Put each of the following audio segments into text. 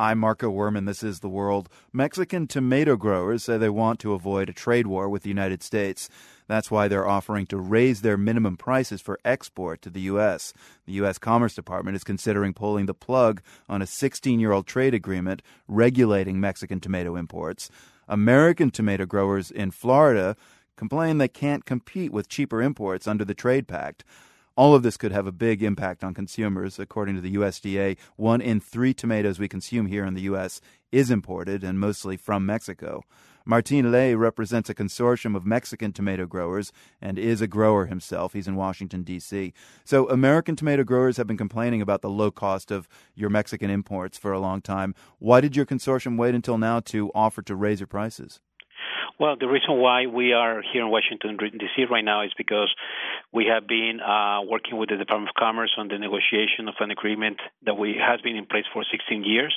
I'm Marco Werman. This is The World. Mexican tomato growers say they want to avoid a trade war with the United States. That's why they're offering to raise their minimum prices for export to the U.S. The U.S. Commerce Department is considering pulling the plug on a 16 year old trade agreement regulating Mexican tomato imports. American tomato growers in Florida complain they can't compete with cheaper imports under the trade pact. All of this could have a big impact on consumers. According to the USDA, one in three tomatoes we consume here in the U.S. is imported and mostly from Mexico. Martin Ley represents a consortium of Mexican tomato growers and is a grower himself. He's in Washington, D.C. So, American tomato growers have been complaining about the low cost of your Mexican imports for a long time. Why did your consortium wait until now to offer to raise your prices? Well, the reason why we are here in Washington, D.C. right now is because we have been uh, working with the Department of Commerce on the negotiation of an agreement that we has been in place for 16 years.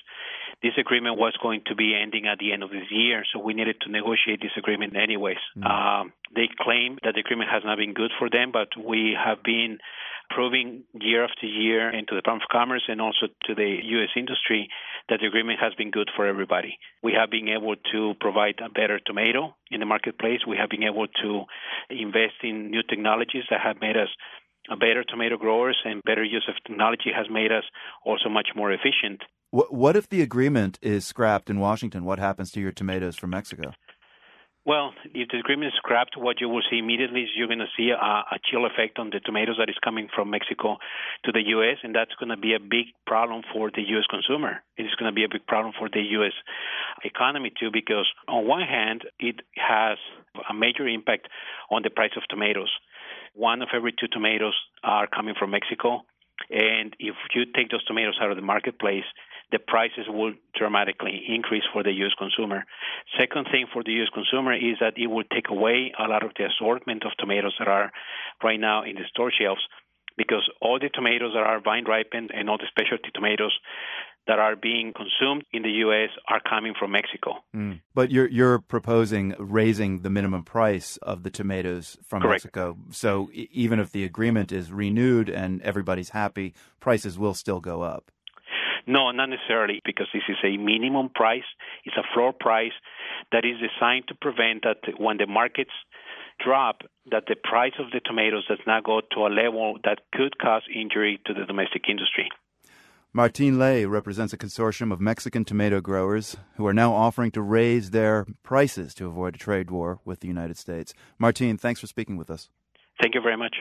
This agreement was going to be ending at the end of this year, so we needed to negotiate this agreement anyways. Mm-hmm. Um, they claim that the agreement has not been good for them, but we have been proving year after year into the Department of Commerce and also to the U.S. industry that the agreement has been good for everybody. We have been able to provide a better tomato in the marketplace. We have been able to invest in new technologies that have made us better tomato growers and better use of technology has made us also much more efficient. What if the agreement is scrapped in Washington? What happens to your tomatoes from Mexico? Well, if the agreement is scrapped, what you will see immediately is you're going to see a, a chill effect on the tomatoes that is coming from Mexico to the U.S., and that's going to be a big problem for the U.S. consumer. It is going to be a big problem for the U.S. economy too, because on one hand, it has a major impact on the price of tomatoes. One of every two tomatoes are coming from Mexico, and if you take those tomatoes out of the marketplace, the prices will dramatically increase for the U.S. consumer. Second thing for the U.S. consumer is that it will take away a lot of the assortment of tomatoes that are right now in the store shelves because all the tomatoes that are vine ripened and all the specialty tomatoes that are being consumed in the U.S. are coming from Mexico. Mm. But you're you're proposing raising the minimum price of the tomatoes from Correct. Mexico. So even if the agreement is renewed and everybody's happy, prices will still go up. No, not necessarily, because this is a minimum price. It's a floor price that is designed to prevent that when the markets drop, that the price of the tomatoes does not go to a level that could cause injury to the domestic industry. Martin Ley represents a consortium of Mexican tomato growers who are now offering to raise their prices to avoid a trade war with the United States. Martin, thanks for speaking with us. Thank you very much.